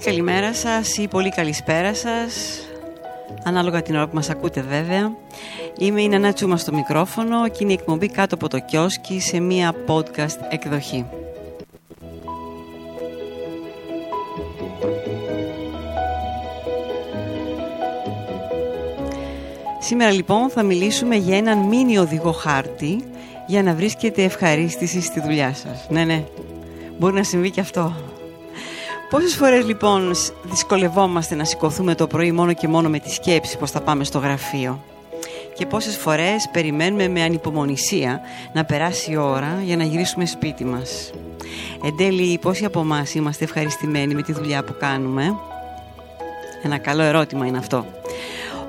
Πολύ καλημέρα σας ή πολύ καλησπέρα σας Ανάλογα την ώρα που μας ακούτε βέβαια Είμαι η Νανά Τσούμα στο μικρόφωνο και είναι η εκπομπή κάτω από το κιόσκι σε μία podcast εκδοχή Σήμερα λοιπόν θα μιλήσουμε για έναν μίνι οδηγό χάρτη για να βρίσκετε ευχαρίστηση στη δουλειά σας. Ναι, ναι, μπορεί να συμβεί και αυτό. Πόσες φορές λοιπόν δυσκολευόμαστε να σηκωθούμε το πρωί μόνο και μόνο με τη σκέψη πως θα πάμε στο γραφείο; Και πόσες φορές περιμένουμε με ανυπομονησία να περάσει η ώρα για να γυρίσουμε σπίτι μας; Εν τέλει, πόσοι από εμάς είμαστε ευχαριστημένοι με τη δουλειά που κάνουμε; Ένα καλό ερώτημα είναι αυτό.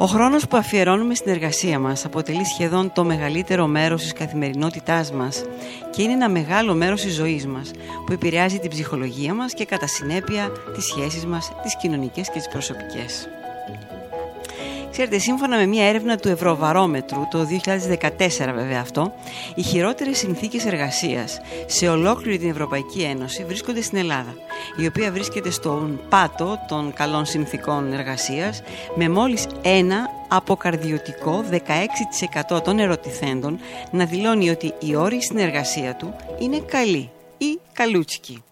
Ο χρόνος που αφιερώνουμε στην εργασία μας αποτελεί σχεδόν το μεγαλύτερο μέρος της καθημερινότητάς μας και είναι ένα μεγάλο μέρος της ζωής μας που επηρεάζει την ψυχολογία μας και κατά συνέπεια τις σχέσεις μας, τις κοινωνικές και τις προσωπικές. Ξέρετε, σύμφωνα με μια έρευνα του Ευρωβαρόμετρου, το 2014 βέβαια αυτό, οι χειρότερες συνθήκες εργασίας σε ολόκληρη την Ευρωπαϊκή Ένωση βρίσκονται στην Ελλάδα, η οποία βρίσκεται στον πάτο των καλών συνθήκων εργασίας, με μόλις ένα αποκαρδιωτικό 16% των ερωτηθέντων να δηλώνει ότι οι όροι στην εργασία του είναι καλοί ή καλούτσικοι.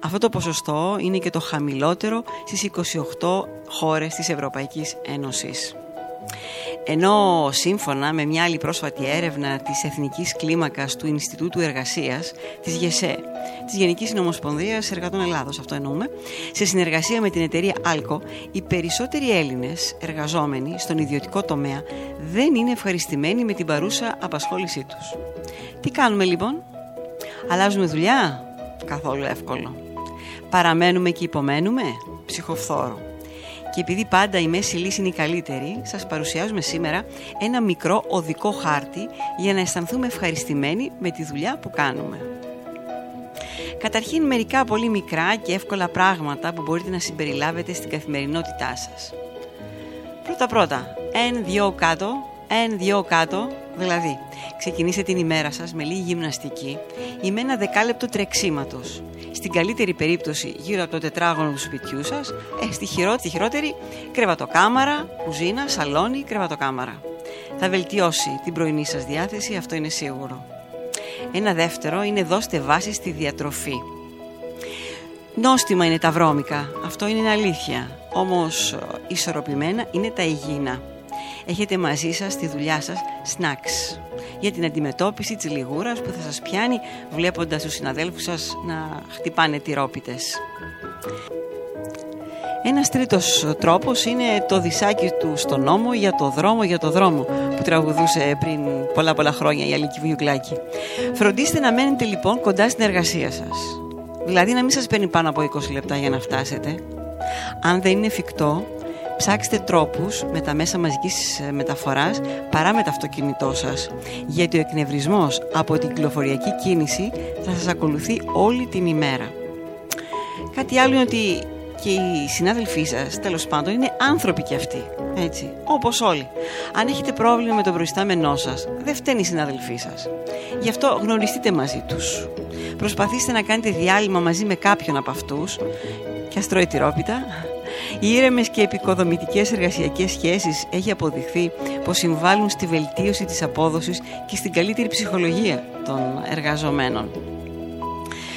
Αυτό το ποσοστό είναι και το χαμηλότερο στις 28 χώρες της Ευρωπαϊκής Ένωσης. Ενώ σύμφωνα με μια άλλη πρόσφατη έρευνα της εθνικής κλίμακας του Ινστιτούτου Εργασίας, της ΓΣΕΕ, της Γενικής Νομοσπονδίας Εργατών Ελλάδος, αυτό εννοούμε, σε συνεργασία με την εταιρεία Alco, οι περισσότεροι Έλληνες εργαζόμενοι στον ιδιωτικό τομέα δεν είναι ευχαριστημένοι με την παρούσα απασχόλησή τους. Τι κάνουμε λοιπόν; Αλλάζουμε δουλειά; Καθόλου εύκολο. Παραμένουμε και υπομένουμε, ψυχοφθόρο. Και επειδή πάντα η μέση λύση είναι η καλύτερη, σας παρουσιάζουμε σήμερα ένα μικρό οδικό χάρτη για να αισθανθούμε ευχαριστημένοι με τη δουλειά που κάνουμε. Καταρχήν μερικά πολύ μικρά και εύκολα πράγματα που μπορείτε να συμπεριλάβετε στην καθημερινότητά σας. Πρώτα πρώτα, εν δυο κάτω, εν δυο κάτω, δηλαδή ξεκινήστε την ημέρα σας με λίγη γυμναστική ή με ένα δεκάλεπτο τρεξίματος. Στην καλύτερη περίπτωση γύρω από το τετράγωνο του σπιτιού σας, ε, στη χειρότερη, χειρότερη κρεβατοκάμαρα, κουζίνα, σαλόνι, κρεβατοκάμαρα. Θα βελτιώσει την πρωινή σας διάθεση, αυτό είναι σίγουρο. Ένα δεύτερο είναι δώστε βάση στη διατροφή. Νόστιμα είναι τα βρώμικα, αυτό είναι αλήθεια. Όμως ε, ισορροπημένα είναι τα υγιεινά. Έχετε μαζί σας στη δουλειά σας snacks για την αντιμετώπιση της λιγούρας που θα σας πιάνει βλέποντας τους συναδέλφους σας να χτυπάνε τυρόπιτες. Ένας τρίτος τρόπος είναι το δισάκι του στον νόμο για το δρόμο για το δρόμο που τραγουδούσε πριν πολλά πολλά χρόνια η Αλική Βιουγκλάκη. Φροντίστε να μένετε λοιπόν κοντά στην εργασία σας. Δηλαδή να μην σας παίρνει πάνω από 20 λεπτά για να φτάσετε. Αν δεν είναι εφικτό, ψάξτε τρόπους με τα μέσα μαζικής ε, μεταφοράς παρά με το αυτοκίνητό σας. Γιατί ο εκνευρισμός από την κυκλοφοριακή κίνηση θα σας ακολουθεί όλη την ημέρα. Κάτι άλλο είναι ότι και οι συνάδελφοί σας τέλος πάντων είναι άνθρωποι κι αυτοί έτσι, όπως όλοι. Αν έχετε πρόβλημα με τον προϊστάμενό σας δεν φταίνει οι συνάδελφοί σας. Γι' αυτό γνωριστείτε μαζί τους. Προσπαθήστε να κάνετε διάλειμμα μαζί με κάποιον από αυτούς. Και αστρώει οι ήρεμες και επικοδομητικές εργασιακές σχέσεις έχει αποδειχθεί πως συμβάλλουν στη βελτίωση της απόδοσης και στην καλύτερη ψυχολογία των εργαζομένων.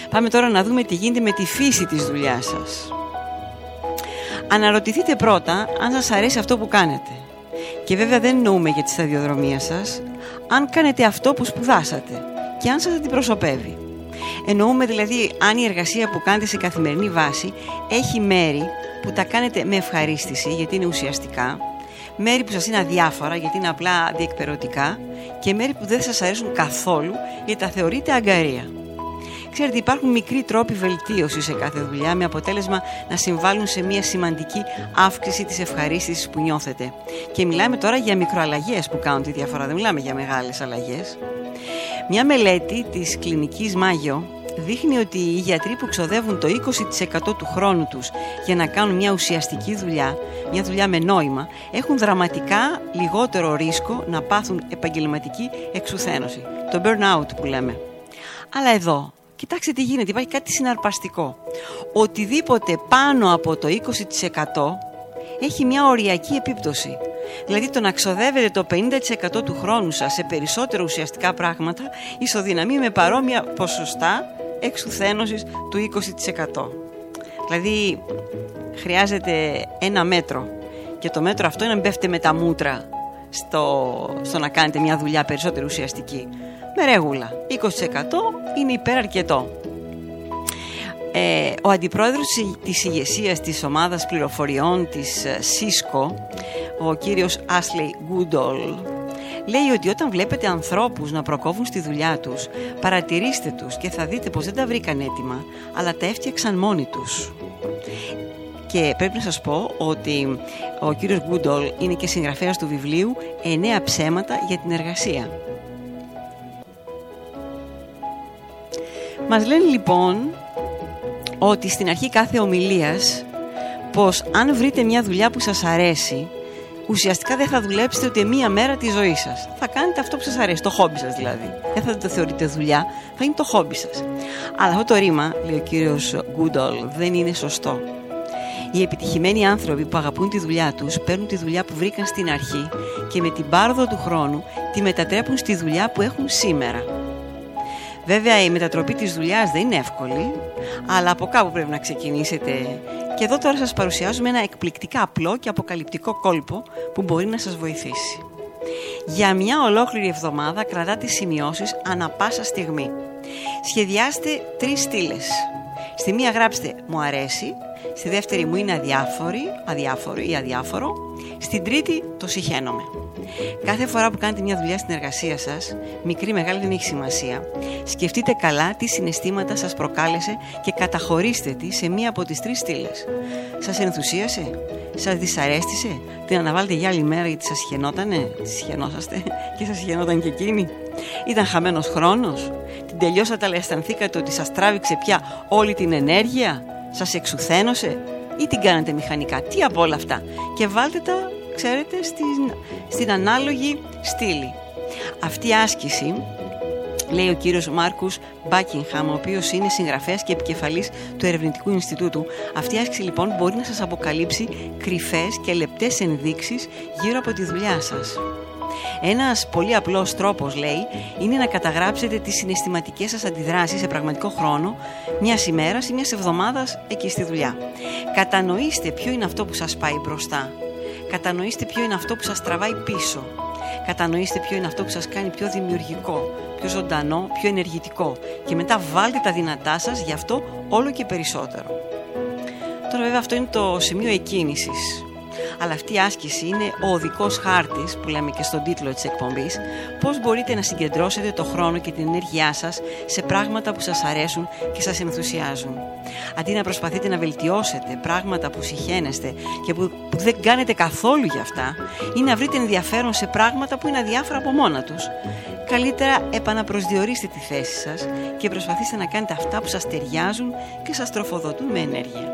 Πάμε τώρα να δούμε τι γίνεται με τη φύση της δουλειάς σας. Αναρωτηθείτε πρώτα αν σας αρέσει αυτό που κάνετε. Και βέβαια δεν εννοούμε για τη σταδιοδρομία σας, αν κάνετε αυτό που σπουδάσατε και αν σας αντιπροσωπεύει. Εννοούμε δηλαδή αν η εργασία που κάνετε σε καθημερινή βάση έχει μέρη που τα κάνετε με ευχαρίστηση γιατί είναι ουσιαστικά, μέρη που σας είναι αδιάφορα γιατί είναι απλά διεκπαιρεωτικά και μέρη που δεν σας αρέσουν καθόλου γιατί τα θεωρείτε αγκαρία. Ξέρετε, υπάρχουν μικροί τρόποι βελτίωσης σε κάθε δουλειά με αποτέλεσμα να συμβάλλουν σε μια σημαντική αύξηση της ευχαρίστησης που νιώθετε. Και μιλάμε τώρα για μικροαλλαγές που κάνουν τη διαφορά, δεν μιλάμε για μεγάλες αλλαγές. Μια μελέτη της κλινικής Μάγιο δείχνει ότι οι γιατροί που ξοδεύουν το 20% του χρόνου τους για να κάνουν μια ουσιαστική δουλειά, μια δουλειά με νόημα, έχουν δραματικά λιγότερο ρίσκο να πάθουν επαγγελματική εξουθένωση. Το burnout που λέμε. Αλλά εδώ, Κοιτάξτε τι γίνεται, υπάρχει κάτι συναρπαστικό. Οτιδήποτε πάνω από το 20% έχει μια οριακή επίπτωση. Δηλαδή το να ξοδεύετε το 50% του χρόνου σας σε περισσότερα ουσιαστικά πράγματα ισοδυναμεί με παρόμοια ποσοστά εξουθένωσης του 20%. Δηλαδή χρειάζεται ένα μέτρο και το μέτρο αυτό είναι να μπέφτε με τα μούτρα στο, στο να κάνετε μια δουλειά περισσότερο ουσιαστική. Με ρέγουλα. 20% είναι υπεραρκετό. Ε, ο αντιπρόεδρος της ηγεσίας της ομάδας πληροφοριών της ΣΥΣΚΟ, ο κύριος Άσλey Γκούντολ, λέει ότι όταν βλέπετε ανθρώπους να προκόβουν στη δουλειά τους, παρατηρήστε τους και θα δείτε πως δεν τα βρήκαν έτοιμα, αλλά τα έφτιαξαν μόνοι τους. Και πρέπει να σας πω ότι ο κύριος Γκούντολ είναι και συγγραφέας του βιβλίου «Εννέα ψέματα για την εργασία». Μας λένε λοιπόν ότι στην αρχή κάθε ομιλίας πως αν βρείτε μια δουλειά που σας αρέσει ουσιαστικά δεν θα δουλέψετε ούτε μία μέρα τη ζωή σας. Θα κάνετε αυτό που σας αρέσει, το χόμπι σας δηλαδή. Δεν θα το θεωρείτε δουλειά, θα είναι το χόμπι σας. Αλλά αυτό το ρήμα, λέει ο κύριος Γκούντολ, δεν είναι σωστό. Οι επιτυχημένοι άνθρωποι που αγαπούν τη δουλειά τους παίρνουν τη δουλειά που βρήκαν στην αρχή και με την πάροδο του χρόνου τη μετατρέπουν στη δουλειά που έχουν σήμερα. Βέβαια η μετατροπή της δουλειάς δεν είναι εύκολη, αλλά από κάπου πρέπει να ξεκινήσετε. Και εδώ τώρα σας παρουσιάζουμε ένα εκπληκτικά απλό και αποκαλυπτικό κόλπο που μπορεί να σας βοηθήσει. Για μια ολόκληρη εβδομάδα κρατάτε σημειώσεις ανα πάσα στιγμή. Σχεδιάστε τρεις στήλες. Στη μία γράψτε «Μου αρέσει», στη δεύτερη μου είναι αδιάφορη, αδιάφορο ή αδιάφορο, στην τρίτη το συχαίνομαι. Κάθε φορά που κάνετε μια δουλειά στην εργασία σας, μικρή μεγάλη δεν έχει σημασία, σκεφτείτε καλά τι συναισθήματα σας προκάλεσε και καταχωρήστε τη σε μία από τις τρεις στήλες. Σας ενθουσίασε, σας δυσαρέστησε, την αναβάλλετε για άλλη μέρα γιατί σας χαινότανε, τη χαινόσαστε και σας χαινόταν και εκείνη; Ήταν χαμένος χρόνος, την τελειώσατε αλλά αισθανθήκατε ότι σας τράβηξε πια όλη την ενέργεια, σας εξουθένωσε; Ή την κάνετε μηχανικά. Τι από όλα αυτά. Και βάλτε τα, ξέρετε, στην, στην ανάλογη στήλη. Αυτή η άσκηση λέει ο κύριος Μάρκους Μπάκινχαμ, ο οποίος είναι συγγραφέας και επικεφαλής του Ερευνητικού Ινστιτούτου. Αυτή η άσκηση λοιπόν μπορεί να σας αποκαλύψει κρυφές και λεπτές ενδείξεις γύρω από τη δουλειά σας. Ένας πολύ απλός τρόπος, λέει, είναι να καταγράψετε τις συναισθηματικές σας αντιδράσεις σε πραγματικό χρόνο μιας ημέρας ή μιας εβδομάδας εκεί στη δουλειά. Κατανοήστε ποιο είναι αυτό που σας πάει μπροστά. Κατανοήστε ποιο είναι αυτό που σας τραβάει πίσω. Κατανοήστε ποιο είναι αυτό που σας κάνει πιο δημιουργικό, πιο ζωντανό, πιο ενεργητικό και μετά βάλτε τα δυνατά σας γι' αυτό όλο και περισσότερο. Τώρα βέβαια αυτό είναι το σημείο εκκίνησης αλλά αυτή η άσκηση είναι ο οδικός χάρτης που λέμε και στον τίτλο της εκπομπής πώς μπορείτε να συγκεντρώσετε το χρόνο και την ενέργειά σας σε πράγματα που σας αρέσουν και σας ενθουσιάζουν. Αντί να προσπαθείτε να βελτιώσετε πράγματα που συχαίνεστε και που, που δεν κάνετε καθόλου για αυτά ή να βρείτε ενδιαφέρον σε πράγματα που είναι αδιάφορα από μόνα τους. Καλύτερα επαναπροσδιορίστε τη θέση σας και προσπαθήστε να κάνετε αυτά που σας ταιριάζουν και σας τροφοδοτούν με ενέργεια.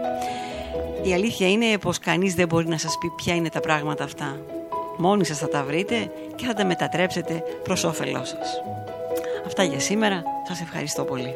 Η αλήθεια είναι πως κανείς δεν μπορεί να σας πει ποια είναι τα πράγματα αυτά. Μόνοι σας θα τα βρείτε και θα τα μετατρέψετε προς όφελός σας. Αυτά για σήμερα. Σας ευχαριστώ πολύ.